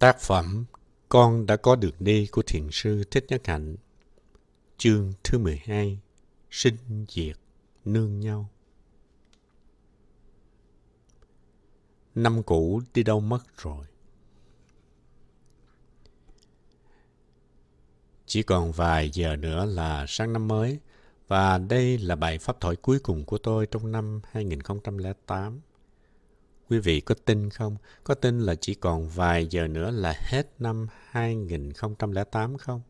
Tác phẩm Con đã có được đi của Thiền sư Thích Nhất Hạnh, Chương thứ 12 Sinh diệt nương nhau Năm cũ đi đâu mất rồi Chỉ còn vài giờ nữa là sang năm mới, và đây là bài pháp thoại cuối cùng của tôi trong năm 2008. Quý vị có tin không? Có tin là chỉ còn vài giờ nữa là hết năm 2008 không?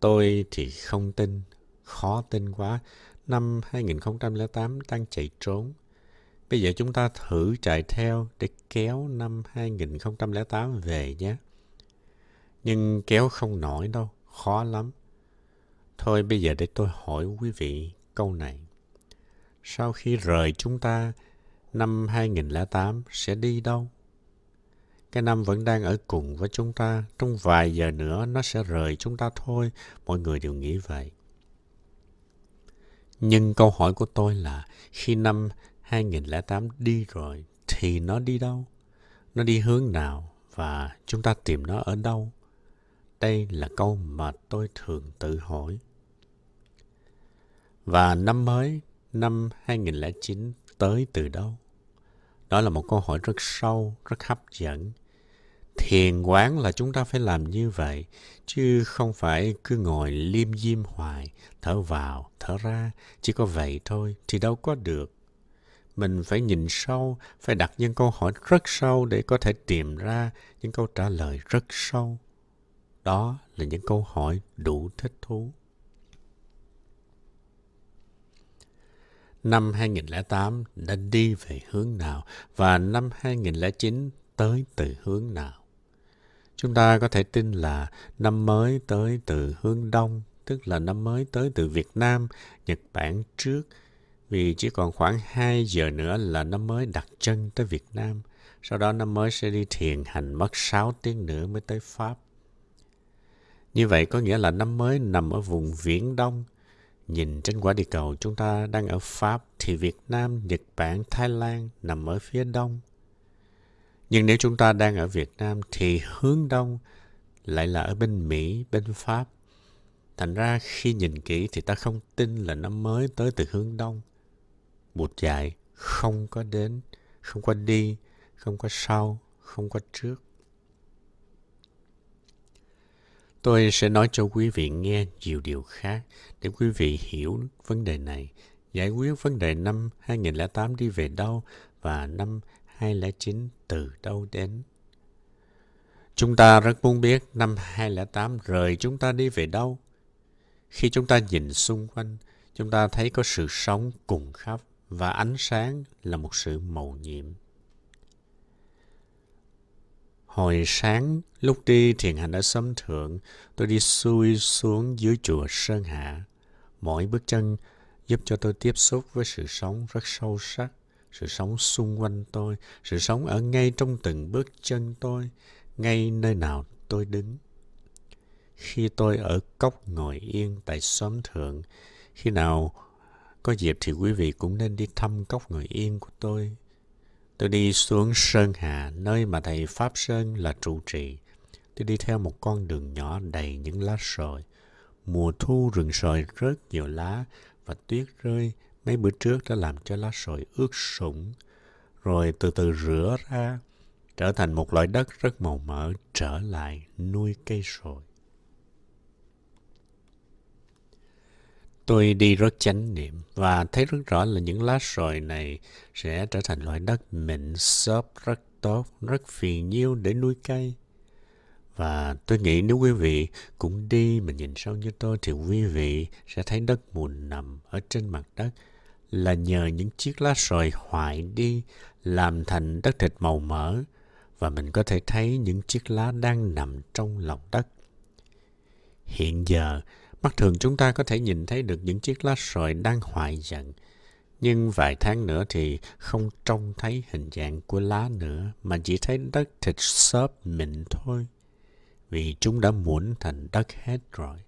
Tôi thì không tin, khó tin quá. Năm 2008 đang chạy trốn. Bây giờ chúng ta thử chạy theo để kéo năm 2008 về nhé. Nhưng kéo không nổi đâu, khó lắm. Thôi bây giờ để tôi hỏi quý vị câu này. Sau khi rời chúng ta, năm 2008 sẽ đi đâu? Cái năm vẫn đang ở cùng với chúng ta, trong vài giờ nữa nó sẽ rời chúng ta thôi, mọi người đều nghĩ vậy. Nhưng câu hỏi của tôi là khi năm 2008 đi rồi thì nó đi đâu? Nó đi hướng nào và chúng ta tìm nó ở đâu? Đây là câu mà tôi thường tự hỏi. Và năm mới, năm 2009 tới từ đâu? Đó là một câu hỏi rất sâu, rất hấp dẫn. Thiền quán là chúng ta phải làm như vậy, chứ không phải cứ ngồi liêm diêm hoài, thở vào, thở ra, chỉ có vậy thôi thì đâu có được. Mình phải nhìn sâu, phải đặt những câu hỏi rất sâu để có thể tìm ra những câu trả lời rất sâu. Đó là những câu hỏi đủ thích thú. Năm 2008 đã đi về hướng nào và năm 2009 tới từ hướng nào. Chúng ta có thể tin là năm mới tới từ hướng đông, tức là năm mới tới từ Việt Nam, Nhật Bản trước, vì chỉ còn khoảng 2 giờ nữa là năm mới đặt chân tới Việt Nam. Sau đó năm mới sẽ đi thiền hành mất 6 tiếng nữa mới tới Pháp. Như vậy có nghĩa là năm mới nằm ở vùng viễn đông, Nhìn trên quả địa cầu chúng ta đang ở Pháp thì Việt Nam, Nhật Bản, Thái Lan nằm ở phía đông. Nhưng nếu chúng ta đang ở Việt Nam thì hướng đông lại là ở bên Mỹ, bên Pháp. Thành ra khi nhìn kỹ thì ta không tin là nó mới tới từ hướng đông. Bụt dạy không có đến, không có đi, không có sau, không có trước. Tôi sẽ nói cho quý vị nghe nhiều điều khác để quý vị hiểu vấn đề này, giải quyết vấn đề năm 2008 đi về đâu và năm 2009 từ đâu đến. Chúng ta rất muốn biết năm 2008 rời chúng ta đi về đâu. Khi chúng ta nhìn xung quanh, chúng ta thấy có sự sống cùng khắp và ánh sáng là một sự màu nhiệm. Hồi sáng, lúc đi thiền hành ở xóm thượng, tôi đi xuôi xuống dưới chùa Sơn Hạ. Mỗi bước chân giúp cho tôi tiếp xúc với sự sống rất sâu sắc, sự sống xung quanh tôi, sự sống ở ngay trong từng bước chân tôi, ngay nơi nào tôi đứng. Khi tôi ở cốc ngồi yên tại xóm thượng, khi nào có dịp thì quý vị cũng nên đi thăm cốc ngồi yên của tôi Tôi đi xuống Sơn Hà, nơi mà thầy Pháp Sơn là trụ trì. Tôi đi theo một con đường nhỏ đầy những lá sồi. Mùa thu rừng sồi rất nhiều lá và tuyết rơi mấy bữa trước đã làm cho lá sồi ướt sũng. Rồi từ từ rửa ra, trở thành một loại đất rất màu mỡ trở lại nuôi cây sồi. Tôi đi rất chánh niệm và thấy rất rõ là những lá sồi này sẽ trở thành loại đất mịn xốp rất tốt, rất phì nhiêu để nuôi cây. Và tôi nghĩ nếu quý vị cũng đi mà nhìn sâu như tôi thì quý vị sẽ thấy đất mùn nằm ở trên mặt đất là nhờ những chiếc lá sồi hoại đi làm thành đất thịt màu mỡ và mình có thể thấy những chiếc lá đang nằm trong lòng đất. Hiện giờ, Mắt thường chúng ta có thể nhìn thấy được những chiếc lá sồi đang hoại dần. Nhưng vài tháng nữa thì không trông thấy hình dạng của lá nữa, mà chỉ thấy đất thịt xốp mịn thôi. Vì chúng đã muỗn thành đất hết rồi.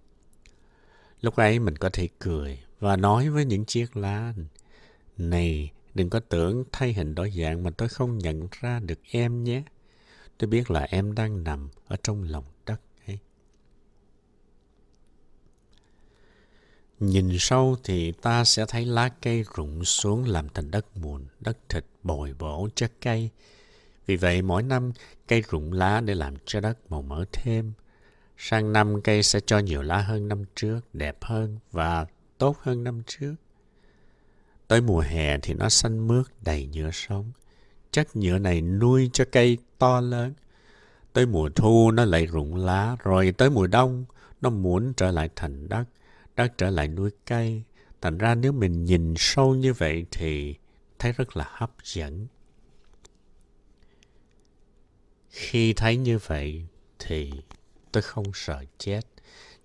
Lúc ấy mình có thể cười và nói với những chiếc lá, Này, đừng có tưởng thay hình đổi dạng mà tôi không nhận ra được em nhé. tôi biết là em đang nằm ở trong lòng đất ấy. Nhìn sâu thì ta sẽ thấy lá cây rụng xuống làm thành đất mùn, đất thịt bồi bổ chất cây. Vì vậy mỗi năm cây rụng lá để làm cho đất màu mỡ thêm. Sang năm cây sẽ cho nhiều lá hơn năm trước, đẹp hơn và tốt hơn năm trước. Tới mùa hè thì nó xanh mướt đầy nhựa sống. Chất nhựa này nuôi cho cây to lớn. Tới mùa thu nó lại rụng lá, rồi tới mùa đông nó muốn trở lại thành đất, đã trở lại nuôi cây. Thành ra nếu mình nhìn sâu như vậy thì thấy rất là hấp dẫn. Khi thấy như vậy thì tôi không sợ chết.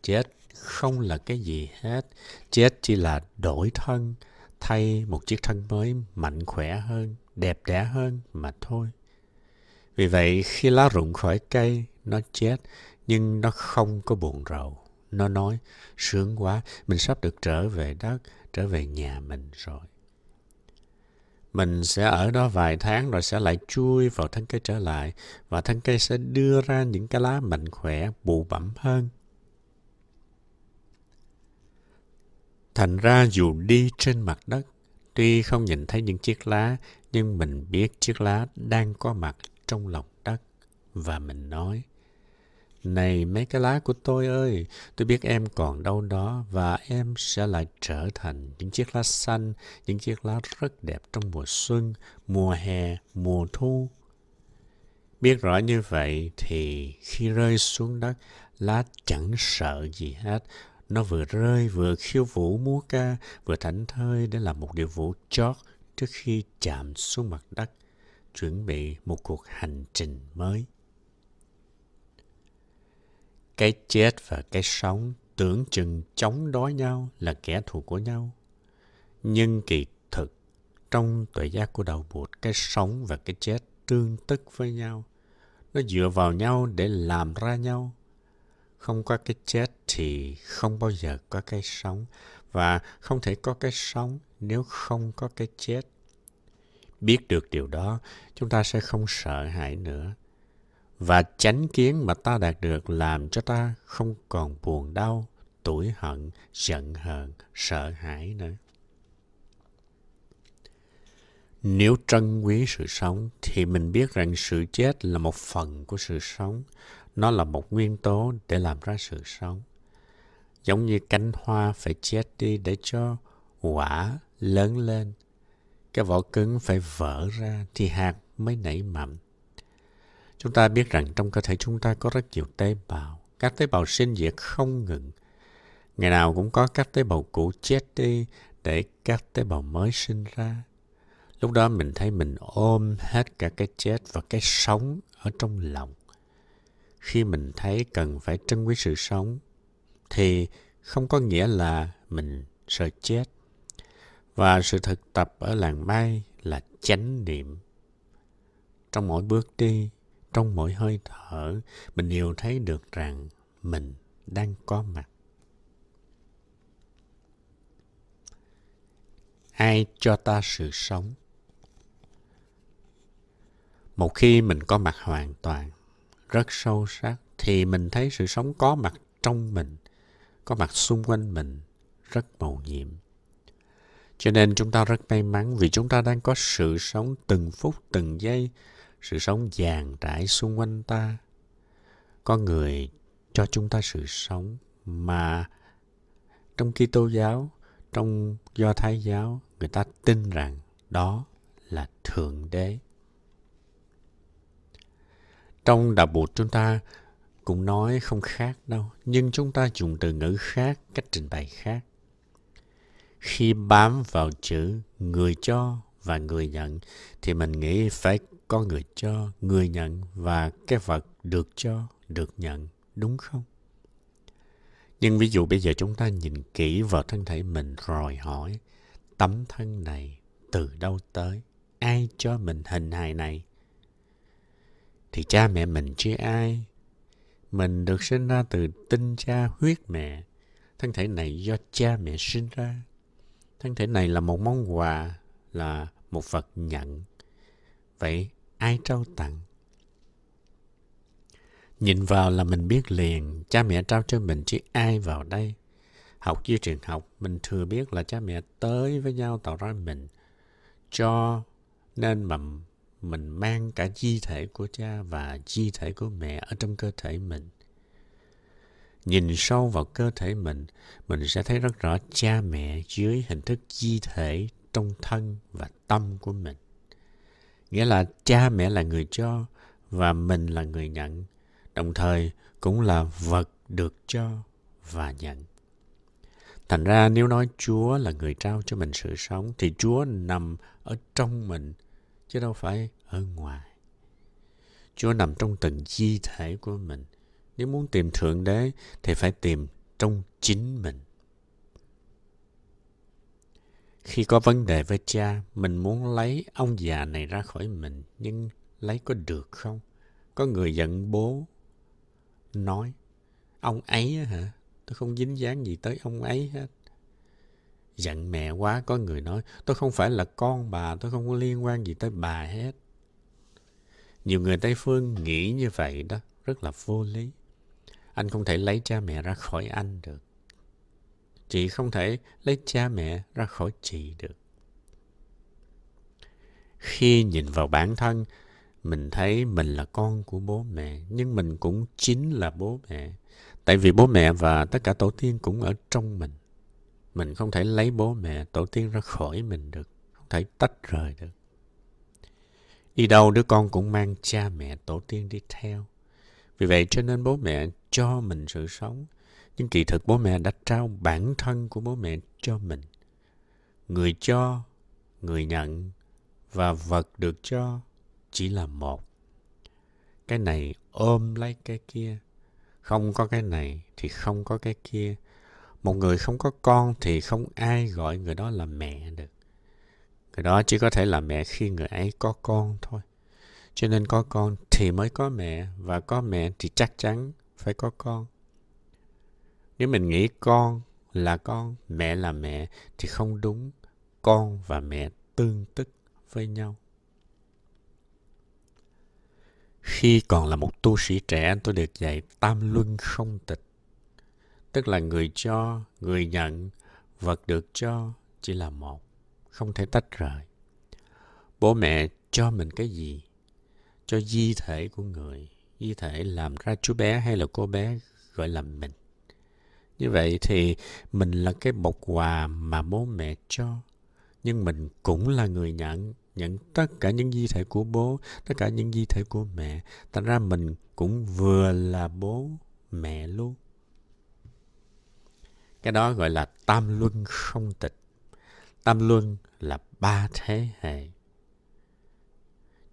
Chết không là cái gì hết. Chết chỉ là đổi thân, thay một chiếc thân mới mạnh khỏe hơn, đẹp đẽ hơn mà thôi. Vì vậy, khi lá rụng khỏi cây, nó chết, nhưng nó không có buồn rầu. Nó nói, sướng quá, mình sắp được trở về đất, trở về nhà mình rồi. Mình sẽ ở đó vài tháng rồi sẽ lại chui vào thân cây trở lại và thân cây sẽ đưa ra những cái lá mạnh khỏe, bụ bẩm hơn. Thành ra dù đi trên mặt đất, tuy không nhìn thấy những chiếc lá, nhưng mình biết chiếc lá đang có mặt trong lòng đất. Và mình nói, này mấy cái lá của tôi ơi, tôi biết em còn đâu đó và em sẽ lại trở thành những chiếc lá xanh, những chiếc lá rất đẹp trong mùa xuân, mùa hè, mùa thu. Biết rõ như vậy thì khi rơi xuống đất, lá chẳng sợ gì hết nó vừa rơi vừa khiêu vũ múa ca, vừa thảnh thơi để làm một điệu vũ chót trước khi chạm xuống mặt đất, chuẩn bị một cuộc hành trình mới. Cái chết và cái sống tưởng chừng chống đối nhau là kẻ thù của nhau. Nhưng kỳ thực, trong tuệ giác của đầu Bụt, cái sống và cái chết tương tức với nhau. Nó dựa vào nhau để làm ra nhau không có cái chết thì không bao giờ có cái sống và không thể có cái sống nếu không có cái chết biết được điều đó chúng ta sẽ không sợ hãi nữa và chánh kiến mà ta đạt được làm cho ta không còn buồn đau tủi hận, giận hờn, sợ hãi nữa nếu trân quý sự sống, thì mình biết rằng sự chết là một phần của sự sống nó là một nguyên tố để làm ra sự sống. Giống như cánh hoa phải chết đi để cho quả lớn lên. Cái vỏ cứng phải vỡ ra thì hạt mới nảy mầm. Chúng ta biết rằng trong cơ thể chúng ta có rất nhiều tế bào. Các tế bào sinh diệt không ngừng. Ngày nào cũng có các tế bào cũ chết đi để các tế bào mới sinh ra. Lúc đó mình thấy mình ôm hết cả cái chết và cái sống ở trong lòng khi mình thấy cần phải trân quý sự sống, thì không có nghĩa là mình sợ chết và sự thực tập ở làng mai là chánh niệm trong mỗi bước đi trong mỗi hơi thở mình đều thấy được rằng mình đang có mặt ai cho ta sự sống một khi mình có mặt hoàn toàn rất sâu sắc thì mình thấy sự sống có mặt trong mình, có mặt xung quanh mình, rất màu nhiệm. Cho nên chúng ta rất may mắn vì chúng ta đang có sự sống từng phút từng giây, sự sống dàn trải xung quanh ta. Có người cho chúng ta sự sống mà trong Kitô giáo, trong Do Thái giáo, người ta tin rằng đó là Thượng Đế. Trong đạo bụt chúng ta cũng nói không khác đâu, nhưng chúng ta dùng từ ngữ khác, cách trình bày khác. Khi bám vào chữ người cho và người nhận thì mình nghĩ phải có người cho, người nhận và cái vật được cho, được nhận, đúng không? Nhưng ví dụ bây giờ chúng ta nhìn kỹ vào thân thể mình rồi hỏi tấm thân này từ đâu tới? Ai cho mình hình hài này? thì cha mẹ mình chứ ai mình được sinh ra từ tinh cha huyết mẹ thân thể này do cha mẹ sinh ra thân thể này là một món quà là một vật nhận vậy ai trao tặng Nhìn vào là mình biết liền, cha mẹ trao cho mình chứ ai vào đây. Học như trường học, mình thừa biết là cha mẹ tới với nhau tạo ra mình. Cho nên mà mình mang cả di thể của cha và di thể của mẹ ở trong cơ thể mình. Nhìn sâu vào cơ thể mình, mình sẽ thấy rất rõ cha mẹ dưới hình thức di thể trong thân và tâm của mình. Nghĩa là cha mẹ là người cho và mình là người nhận, đồng thời cũng là vật được cho và nhận. Thành ra nếu nói Chúa là người trao cho mình sự sống thì Chúa nằm ở trong mình chứ đâu phải ở ngoài. Chúa nằm trong từng di thể của mình. Nếu muốn tìm Thượng Đế thì phải tìm trong chính mình. Khi có vấn đề với cha, mình muốn lấy ông già này ra khỏi mình, nhưng lấy có được không? Có người giận bố, nói, ông ấy hả? Tôi không dính dáng gì tới ông ấy hết. Giận mẹ quá, có người nói, tôi không phải là con bà, tôi không có liên quan gì tới bà hết. Nhiều người Tây Phương nghĩ như vậy đó, rất là vô lý. Anh không thể lấy cha mẹ ra khỏi anh được. Chị không thể lấy cha mẹ ra khỏi chị được. Khi nhìn vào bản thân, mình thấy mình là con của bố mẹ, nhưng mình cũng chính là bố mẹ. Tại vì bố mẹ và tất cả tổ tiên cũng ở trong mình. Mình không thể lấy bố mẹ, tổ tiên ra khỏi mình được. Không thể tách rời được. Đi đâu đứa con cũng mang cha mẹ, tổ tiên đi theo. Vì vậy cho nên bố mẹ cho mình sự sống. Nhưng kỳ thực bố mẹ đã trao bản thân của bố mẹ cho mình. Người cho, người nhận và vật được cho chỉ là một. Cái này ôm lấy cái kia. Không có cái này thì không có cái kia. Một người không có con thì không ai gọi người đó là mẹ được. Người đó chỉ có thể là mẹ khi người ấy có con thôi. Cho nên có con thì mới có mẹ và có mẹ thì chắc chắn phải có con. Nếu mình nghĩ con là con, mẹ là mẹ thì không đúng. Con và mẹ tương tức với nhau. Khi còn là một tu sĩ trẻ, tôi được dạy tam luân không tịch. Tức là người cho, người nhận, vật được cho chỉ là một, không thể tách rời. Bố mẹ cho mình cái gì? Cho di thể của người. Di thể làm ra chú bé hay là cô bé gọi là mình. Như vậy thì mình là cái bọc quà mà bố mẹ cho. Nhưng mình cũng là người nhận, nhận tất cả những di thể của bố, tất cả những di thể của mẹ. Thành ra mình cũng vừa là bố, mẹ luôn. Cái đó gọi là tam luân không tịch. Tam luân là ba thế hệ.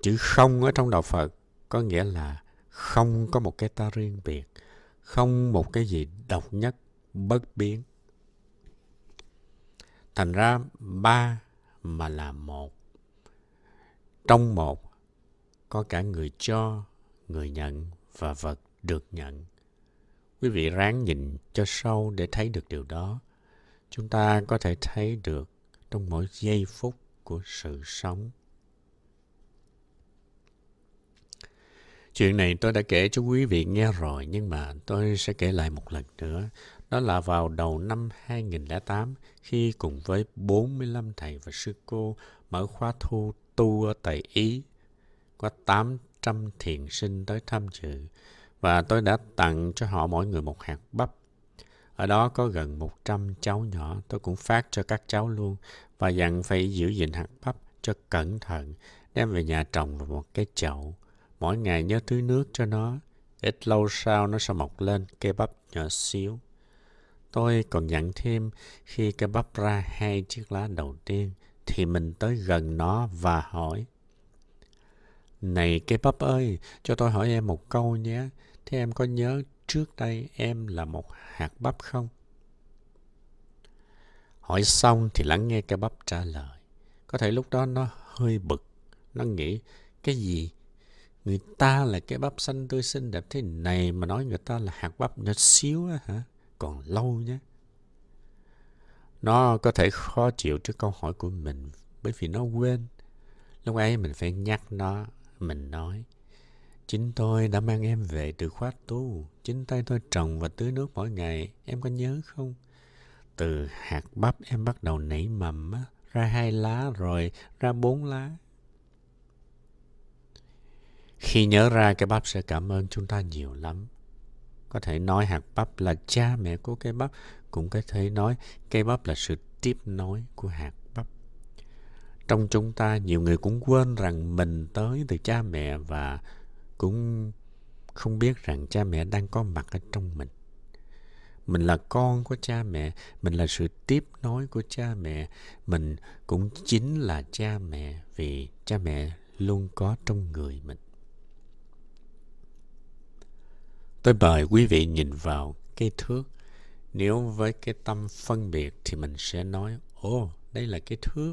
Chữ không ở trong đạo Phật có nghĩa là không có một cái ta riêng biệt, không một cái gì độc nhất, bất biến. Thành ra ba mà là một. Trong một có cả người cho, người nhận và vật được nhận. Quý vị ráng nhìn cho sâu để thấy được điều đó. Chúng ta có thể thấy được trong mỗi giây phút của sự sống. Chuyện này tôi đã kể cho quý vị nghe rồi nhưng mà tôi sẽ kể lại một lần nữa. Đó là vào đầu năm 2008 khi cùng với 45 thầy và sư cô mở khóa thu tu ở tại Ý. Có 800 thiền sinh tới tham dự và tôi đã tặng cho họ mỗi người một hạt bắp. Ở đó có gần 100 cháu nhỏ, tôi cũng phát cho các cháu luôn và dặn phải giữ gìn hạt bắp cho cẩn thận, đem về nhà trồng vào một cái chậu. Mỗi ngày nhớ tưới nước cho nó, ít lâu sau nó sẽ mọc lên cây bắp nhỏ xíu. Tôi còn dặn thêm khi cây bắp ra hai chiếc lá đầu tiên thì mình tới gần nó và hỏi Này cây bắp ơi, cho tôi hỏi em một câu nhé. Thế em có nhớ trước đây em là một hạt bắp không? Hỏi xong thì lắng nghe cây bắp trả lời. Có thể lúc đó nó hơi bực. Nó nghĩ, cái gì? Người ta là cái bắp xanh tươi xinh đẹp thế này mà nói người ta là hạt bắp nhỏ xíu á hả? Còn lâu nhé. Nó có thể khó chịu trước câu hỏi của mình bởi vì nó quên. Lúc ấy mình phải nhắc nó, mình nói. Chính tôi đã mang em về từ khóa tu. Chính tay tôi trồng và tưới nước mỗi ngày. Em có nhớ không? Từ hạt bắp em bắt đầu nảy mầm á, ra hai lá rồi ra bốn lá. Khi nhớ ra cái bắp sẽ cảm ơn chúng ta nhiều lắm. Có thể nói hạt bắp là cha mẹ của cây bắp, cũng có thể nói cây bắp là sự tiếp nối của hạt bắp. Trong chúng ta, nhiều người cũng quên rằng mình tới từ cha mẹ và cũng không biết rằng cha mẹ đang có mặt ở trong mình. Mình là con của cha mẹ, mình là sự tiếp nối của cha mẹ, mình cũng chính là cha mẹ vì cha mẹ luôn có trong người mình. Tôi mời quý vị nhìn vào cái thước. Nếu với cái tâm phân biệt thì mình sẽ nói, ồ, đây là cái thước.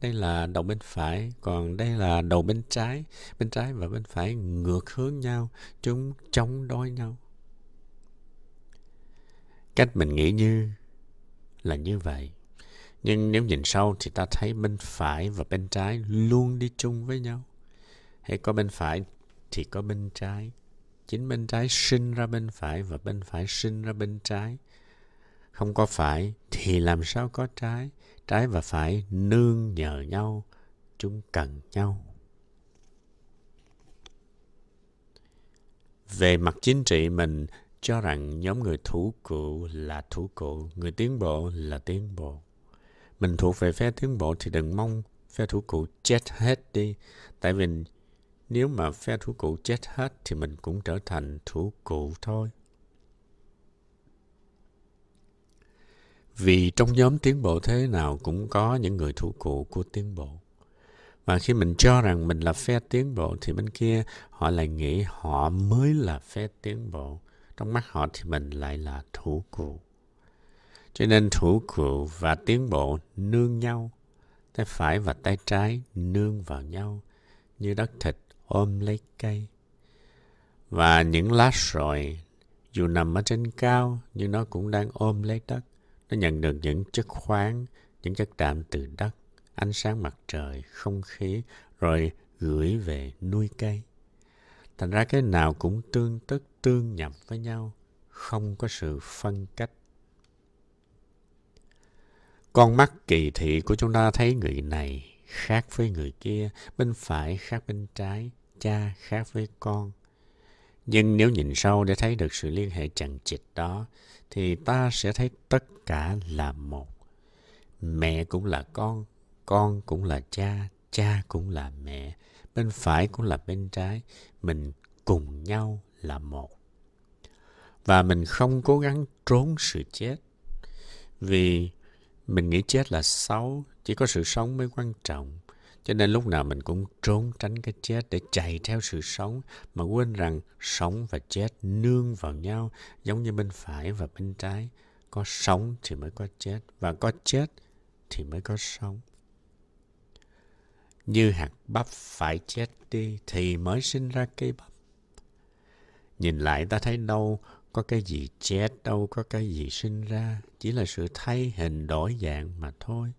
Đây là đầu bên phải, còn đây là đầu bên trái. Bên trái và bên phải ngược hướng nhau, chúng chống đối nhau. Cách mình nghĩ như là như vậy. Nhưng nếu nhìn sâu thì ta thấy bên phải và bên trái luôn đi chung với nhau. Hãy có bên phải thì có bên trái chính bên trái sinh ra bên phải và bên phải sinh ra bên trái. Không có phải thì làm sao có trái? Trái và phải nương nhờ nhau, chúng cần nhau. Về mặt chính trị mình cho rằng nhóm người thủ cụ là thủ cụ, người tiến bộ là tiến bộ. Mình thuộc về phe tiến bộ thì đừng mong phe thủ cụ chết hết đi. Tại vì nếu mà phe thủ cụ chết hết thì mình cũng trở thành thủ cụ thôi. Vì trong nhóm tiến bộ thế nào cũng có những người thủ cụ của tiến bộ. Và khi mình cho rằng mình là phe tiến bộ thì bên kia họ lại nghĩ họ mới là phe tiến bộ. Trong mắt họ thì mình lại là thủ cụ. Cho nên thủ cụ và tiến bộ nương nhau. Tay phải và tay trái nương vào nhau như đất thịt ôm lấy cây. Và những lá sỏi, dù nằm ở trên cao, nhưng nó cũng đang ôm lấy đất. Nó nhận được những chất khoáng, những chất đạm từ đất, ánh sáng mặt trời, không khí, rồi gửi về nuôi cây. Thành ra cái nào cũng tương tức, tương nhập với nhau, không có sự phân cách. Con mắt kỳ thị của chúng ta thấy người này khác với người kia, bên phải khác bên trái, cha khác với con. Nhưng nếu nhìn sâu để thấy được sự liên hệ chằng chịt đó, thì ta sẽ thấy tất cả là một. Mẹ cũng là con, con cũng là cha, cha cũng là mẹ, bên phải cũng là bên trái, mình cùng nhau là một. Và mình không cố gắng trốn sự chết, vì mình nghĩ chết là xấu, chỉ có sự sống mới quan trọng. Cho nên lúc nào mình cũng trốn tránh cái chết để chạy theo sự sống mà quên rằng sống và chết nương vào nhau giống như bên phải và bên trái. Có sống thì mới có chết và có chết thì mới có sống. Như hạt bắp phải chết đi thì mới sinh ra cây bắp. Nhìn lại ta thấy đâu có cái gì chết, đâu có cái gì sinh ra. Chỉ là sự thay hình đổi dạng mà thôi.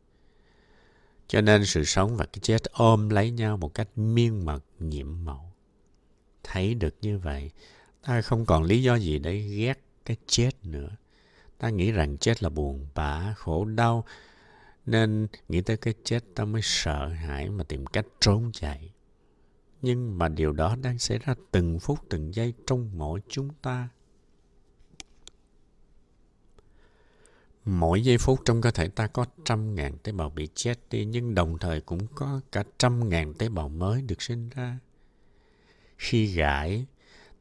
Cho nên sự sống và cái chết ôm lấy nhau một cách miên mật, nhiệm mẫu. Thấy được như vậy, ta không còn lý do gì để ghét cái chết nữa. Ta nghĩ rằng chết là buồn bã, khổ đau, nên nghĩ tới cái chết ta mới sợ hãi mà tìm cách trốn chạy. Nhưng mà điều đó đang xảy ra từng phút từng giây trong mỗi chúng ta. Mỗi giây phút trong cơ thể ta có trăm ngàn tế bào bị chết đi, nhưng đồng thời cũng có cả trăm ngàn tế bào mới được sinh ra. Khi gãi,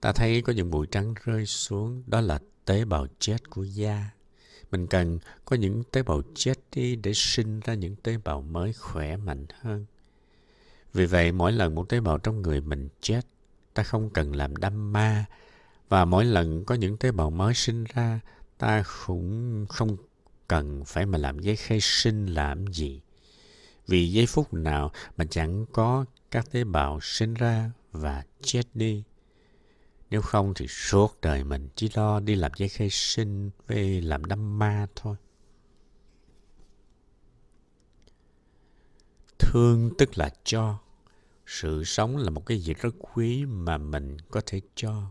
ta thấy có những bụi trắng rơi xuống, đó là tế bào chết của da. Mình cần có những tế bào chết đi để sinh ra những tế bào mới khỏe mạnh hơn. Vì vậy, mỗi lần một tế bào trong người mình chết, ta không cần làm đâm ma. Và mỗi lần có những tế bào mới sinh ra, ta cũng không cần phải mà làm giấy khai sinh làm gì. Vì giây phút nào mà chẳng có các tế bào sinh ra và chết đi. Nếu không thì suốt đời mình chỉ lo đi làm giấy khai sinh với làm đâm ma thôi. Thương tức là cho, sự sống là một cái gì rất quý mà mình có thể cho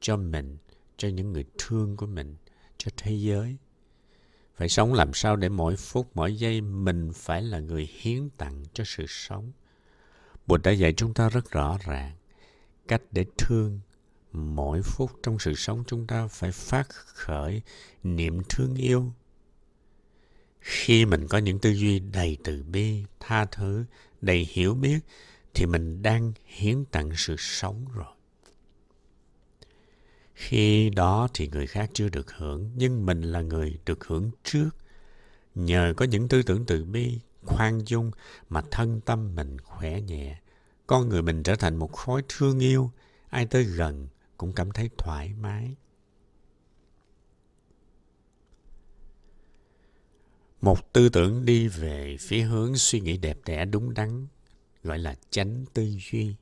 cho mình cho những người thương của mình cho thế giới phải sống làm sao để mỗi phút, mỗi giây mình phải là người hiến tặng cho sự sống? Bụt đã dạy chúng ta rất rõ ràng cách để thương mỗi phút trong sự sống chúng ta phải phát khởi niệm thương yêu. Khi mình có những tư duy đầy từ bi, tha thứ, đầy hiểu biết thì mình đang hiến tặng sự sống rồi khi đó thì người khác chưa được hưởng, nhưng mình là người được hưởng trước. Nhờ có những tư tưởng từ bi, khoan dung mà thân tâm mình khỏe nhẹ, con người mình trở thành một khối thương yêu. Ai tới gần cũng cảm thấy thoải mái. Một tư tưởng đi về phía hướng suy nghĩ đẹp đẽ đúng đắn, gọi là chánh tư duy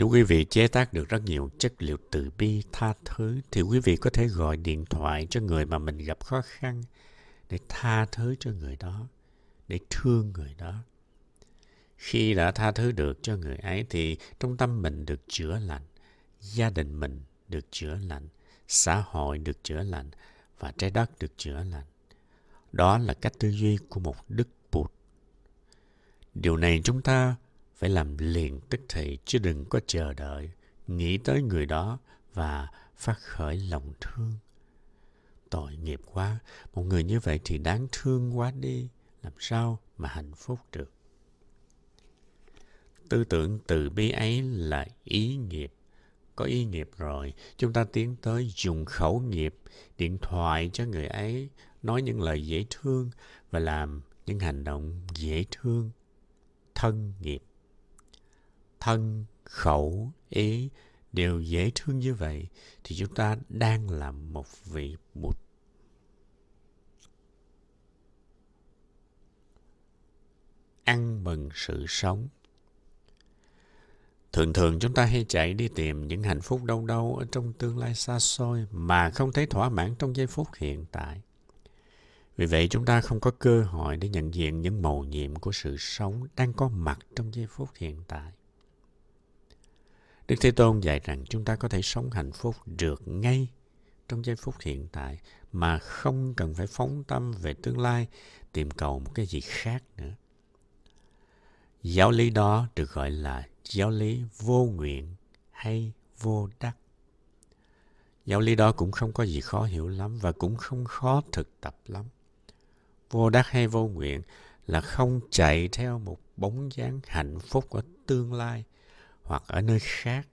nếu quý vị chế tác được rất nhiều chất liệu từ bi, tha thứ, thì quý vị có thể gọi điện thoại cho người mà mình gặp khó khăn để tha thứ cho người đó, để thương người đó. Khi đã tha thứ được cho người ấy, thì trong tâm mình được chữa lành, gia đình mình được chữa lành, xã hội được chữa lành và trái đất được chữa lành. Đó là cách tư duy của một đức bụt. Điều này chúng ta phải làm liền tức thì, chứ đừng có chờ đợi. Nghĩ tới người đó và phát khởi lòng thương. Tội nghiệp quá. Một người như vậy thì đáng thương quá đi. Làm sao mà hạnh phúc được? Tư tưởng từ bi ấy là ý nghiệp. Có ý nghiệp rồi, chúng ta tiến tới dùng khẩu nghiệp, điện thoại cho người ấy, nói những lời dễ thương và làm những hành động dễ thương. Thân nghiệp thân, khẩu, ý đều dễ thương như vậy thì chúng ta đang là một vị bụt. Ăn mừng sự sống. Thường thường chúng ta hay chạy đi tìm những hạnh phúc đâu đâu ở trong tương lai xa xôi mà không thấy thỏa mãn trong giây phút hiện tại. Vì vậy chúng ta không có cơ hội để nhận diện những màu nhiệm của sự sống đang có mặt trong giây phút hiện tại. Đức Thế Tôn dạy rằng chúng ta có thể sống hạnh phúc được ngay trong giây phút hiện tại mà không cần phải phóng tâm về tương lai, tìm cầu một cái gì khác nữa. Giáo lý đó được gọi là giáo lý vô nguyện hay vô đắc. Giáo lý đó cũng không có gì khó hiểu lắm và cũng không khó thực tập lắm. Vô đắc hay vô nguyện là không chạy theo một bóng dáng hạnh phúc ở tương lai hoặc ở nơi khác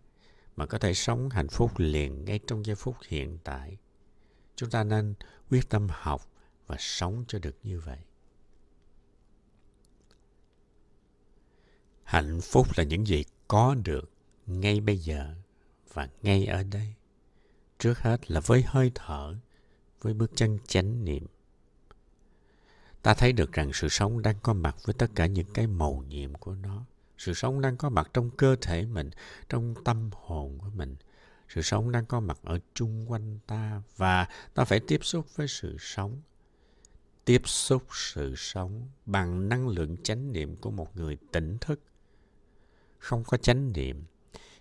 mà có thể sống hạnh phúc liền ngay trong giây phút hiện tại. Chúng ta nên quyết tâm học và sống cho được như vậy. Hạnh phúc là những gì có được ngay bây giờ và ngay ở đây. Trước hết là với hơi thở, với bước chân chánh niệm. Ta thấy được rằng sự sống đang có mặt với tất cả những cái màu nhiệm của nó sự sống đang có mặt trong cơ thể mình, trong tâm hồn của mình. Sự sống đang có mặt ở chung quanh ta và ta phải tiếp xúc với sự sống. Tiếp xúc sự sống bằng năng lượng chánh niệm của một người tỉnh thức. Không có chánh niệm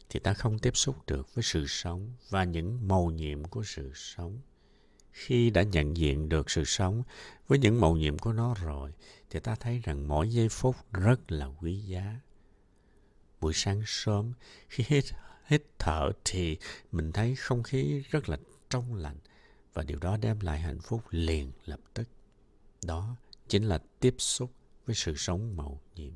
thì ta không tiếp xúc được với sự sống và những màu nhiệm của sự sống. Khi đã nhận diện được sự sống với những màu nhiệm của nó rồi thì ta thấy rằng mỗi giây phút rất là quý giá buổi sáng sớm. Khi hít hít thở thì mình thấy không khí rất là trong lành và điều đó đem lại hạnh phúc liền lập tức. Đó chính là tiếp xúc với sự sống màu nhiệm.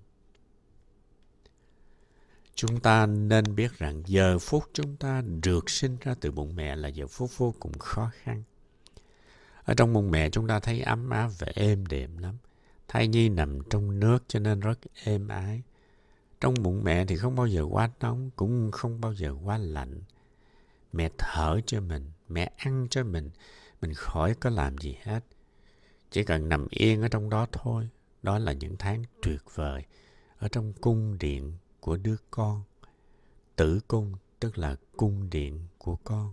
Chúng ta nên biết rằng giờ phút chúng ta được sinh ra từ bụng mẹ là giờ phút vô cùng khó khăn. Ở trong bụng mẹ chúng ta thấy ấm áp và êm đềm lắm. Thai nhi nằm trong nước cho nên rất êm ái trong bụng mẹ thì không bao giờ quá nóng, cũng không bao giờ quá lạnh. Mẹ thở cho mình, mẹ ăn cho mình, mình khỏi có làm gì hết. Chỉ cần nằm yên ở trong đó thôi. Đó là những tháng tuyệt vời ở trong cung điện của đứa con. Tử cung tức là cung điện của con.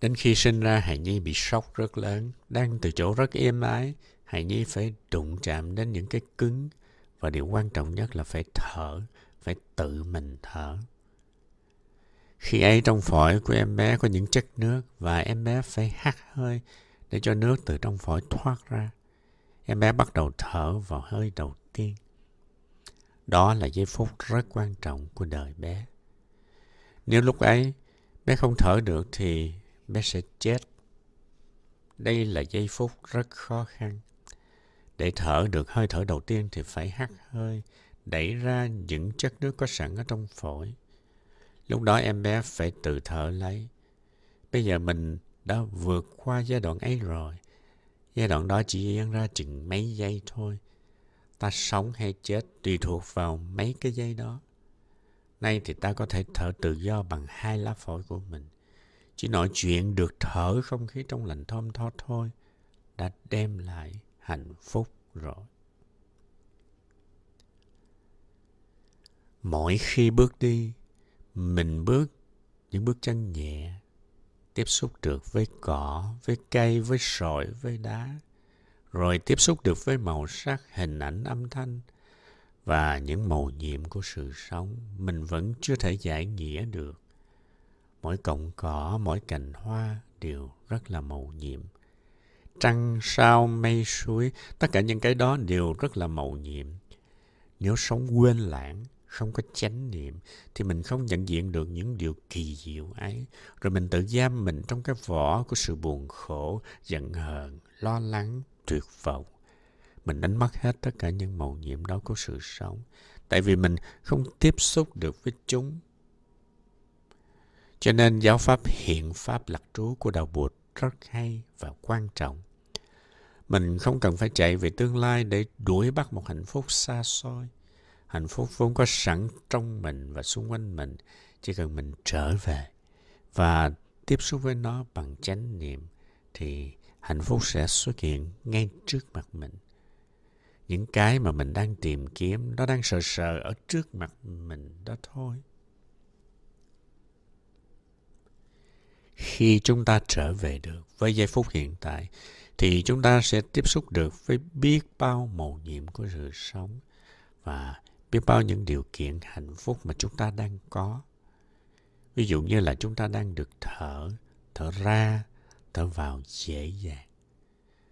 Đến khi sinh ra, Hài Nhi bị sốc rất lớn, đang từ chỗ rất êm ái, hãy nhớ phải đụng chạm đến những cái cứng và điều quan trọng nhất là phải thở, phải tự mình thở. Khi ấy trong phổi của em bé có những chất nước và em bé phải hắt hơi để cho nước từ trong phổi thoát ra. Em bé bắt đầu thở vào hơi đầu tiên. Đó là giây phút rất quan trọng của đời bé. Nếu lúc ấy bé không thở được thì bé sẽ chết. Đây là giây phút rất khó khăn để thở được hơi thở đầu tiên thì phải hắt hơi, đẩy ra những chất nước có sẵn ở trong phổi. Lúc đó em bé phải tự thở lấy. Bây giờ mình đã vượt qua giai đoạn ấy rồi. Giai đoạn đó chỉ diễn ra chừng mấy giây thôi. Ta sống hay chết tùy thuộc vào mấy cái giây đó. Nay thì ta có thể thở tự do bằng hai lá phổi của mình. Chỉ nói chuyện được thở không khí trong lành thơm tho thôi đã đem lại hạnh phúc rồi. Mỗi khi bước đi, mình bước những bước chân nhẹ, tiếp xúc được với cỏ, với cây, với sỏi với đá, rồi tiếp xúc được với màu sắc, hình ảnh, âm thanh và những màu nhiệm của sự sống, mình vẫn chưa thể giải nghĩa được. Mỗi cọng cỏ, mỗi cành hoa đều rất là màu nhiệm trăng, sao, mây, suối, tất cả những cái đó đều rất là màu nhiệm. Nếu sống quên lãng, không có chánh niệm, thì mình không nhận diện được những điều kỳ diệu ấy. Rồi mình tự giam mình trong cái vỏ của sự buồn khổ, giận hờn, lo lắng, tuyệt vọng. Mình đánh mất hết tất cả những màu nhiệm đó của sự sống. Tại vì mình không tiếp xúc được với chúng. Cho nên giáo pháp hiện pháp lạc trú của Đạo Bụt rất hay và quan trọng. Mình không cần phải chạy về tương lai để đuổi bắt một hạnh phúc xa xôi. Hạnh phúc vốn có sẵn trong mình và xung quanh mình. Chỉ cần mình trở về và tiếp xúc với nó bằng chánh niệm thì hạnh phúc sẽ xuất hiện ngay trước mặt mình. Những cái mà mình đang tìm kiếm, nó đang sờ sờ ở trước mặt mình đó thôi. khi chúng ta trở về được với giây phút hiện tại thì chúng ta sẽ tiếp xúc được với biết bao màu nhiệm của sự sống và biết bao những điều kiện hạnh phúc mà chúng ta đang có ví dụ như là chúng ta đang được thở thở ra, thở vào dễ dàng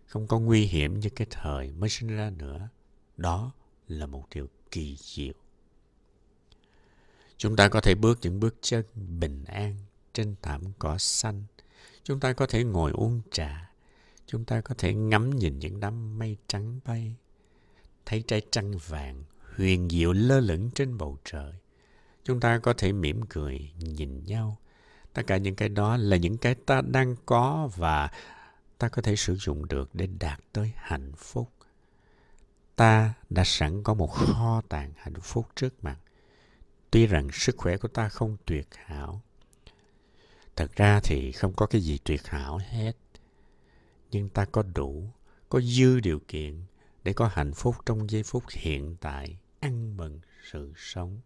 không có nguy hiểm như cái thời mới sinh ra nữa đó là một điều kỳ diệu chúng ta có thể bước những bước chân bình an trên thảm cỏ xanh. Chúng ta có thể ngồi uống trà. Chúng ta có thể ngắm nhìn những đám mây trắng bay. Thấy trái trăng vàng huyền diệu lơ lửng trên bầu trời. Chúng ta có thể mỉm cười nhìn nhau. Tất cả những cái đó là những cái ta đang có và ta có thể sử dụng được để đạt tới hạnh phúc. Ta đã sẵn có một kho tàng hạnh phúc trước mặt. Tuy rằng sức khỏe của ta không tuyệt hảo, thật ra thì không có cái gì tuyệt hảo hết nhưng ta có đủ có dư điều kiện để có hạnh phúc trong giây phút hiện tại ăn mừng sự sống.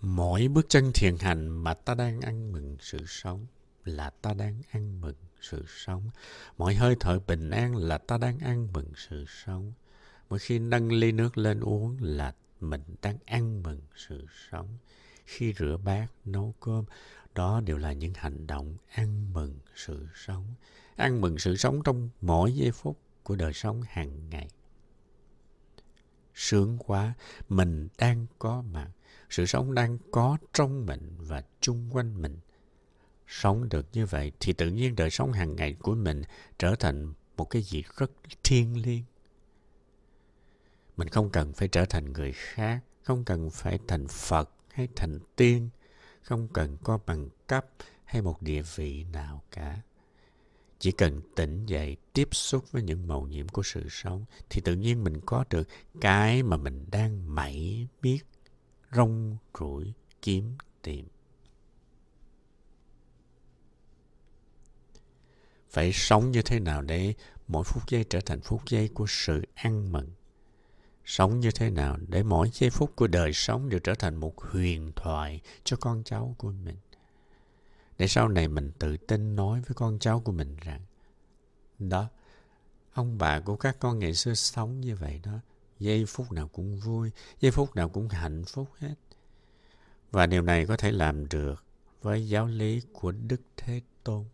Mỗi bước chân thiền hành mà ta đang ăn mừng sự sống là ta đang ăn mừng sự sống. Mỗi hơi thở bình an là ta đang ăn mừng sự sống. Mỗi khi nâng ly nước lên uống là mình đang ăn mừng sự sống. Khi rửa bát, nấu cơm, đó đều là những hành động ăn mừng sự sống. Ăn mừng sự sống trong mỗi giây phút của đời sống hàng ngày. Sướng quá, mình đang có mặt. Sự sống đang có trong mình và chung quanh mình. Sống được như vậy thì tự nhiên đời sống hàng ngày của mình trở thành một cái gì rất thiêng liêng. Mình không cần phải trở thành người khác, không cần phải thành Phật, hay thành tiên, không cần có bằng cấp hay một địa vị nào cả. Chỉ cần tỉnh dậy, tiếp xúc với những màu nhiệm của sự sống, thì tự nhiên mình có được cái mà mình đang mảy biết, rong ruổi kiếm tìm. Phải sống như thế nào để mỗi phút giây trở thành phút giây của sự ăn mừng sống như thế nào để mỗi giây phút của đời sống đều trở thành một huyền thoại cho con cháu của mình. Để sau này mình tự tin nói với con cháu của mình rằng, đó, ông bà của các con ngày xưa sống như vậy đó, giây phút nào cũng vui, giây phút nào cũng hạnh phúc hết. Và điều này có thể làm được với giáo lý của đức thế tôn.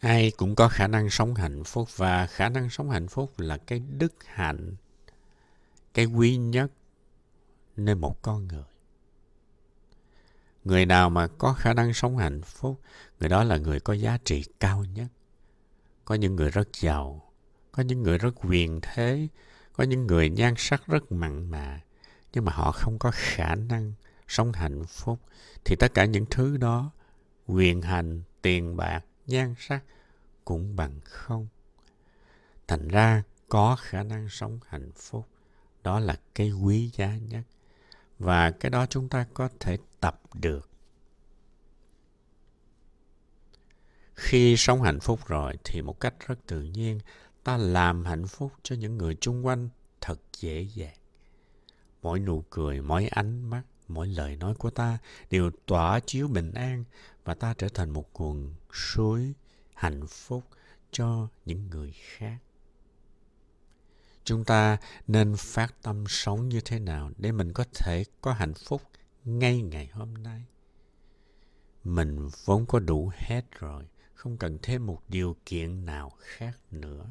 Ai cũng có khả năng sống hạnh phúc và khả năng sống hạnh phúc là cái đức hạnh, cái quý nhất nơi một con người. Người nào mà có khả năng sống hạnh phúc, người đó là người có giá trị cao nhất. Có những người rất giàu, có những người rất quyền thế, có những người nhan sắc rất mặn mà, nhưng mà họ không có khả năng sống hạnh phúc, thì tất cả những thứ đó, quyền hành, tiền bạc nhan sắc cũng bằng không. Thành ra có khả năng sống hạnh phúc, đó là cái quý giá nhất. Và cái đó chúng ta có thể tập được. Khi sống hạnh phúc rồi thì một cách rất tự nhiên, ta làm hạnh phúc cho những người chung quanh thật dễ dàng. Mỗi nụ cười, mỗi ánh mắt, mỗi lời nói của ta đều tỏa chiếu bình an và ta trở thành một nguồn suối hạnh phúc cho những người khác. Chúng ta nên phát tâm sống như thế nào để mình có thể có hạnh phúc ngay ngày hôm nay? Mình vốn có đủ hết rồi, không cần thêm một điều kiện nào khác nữa.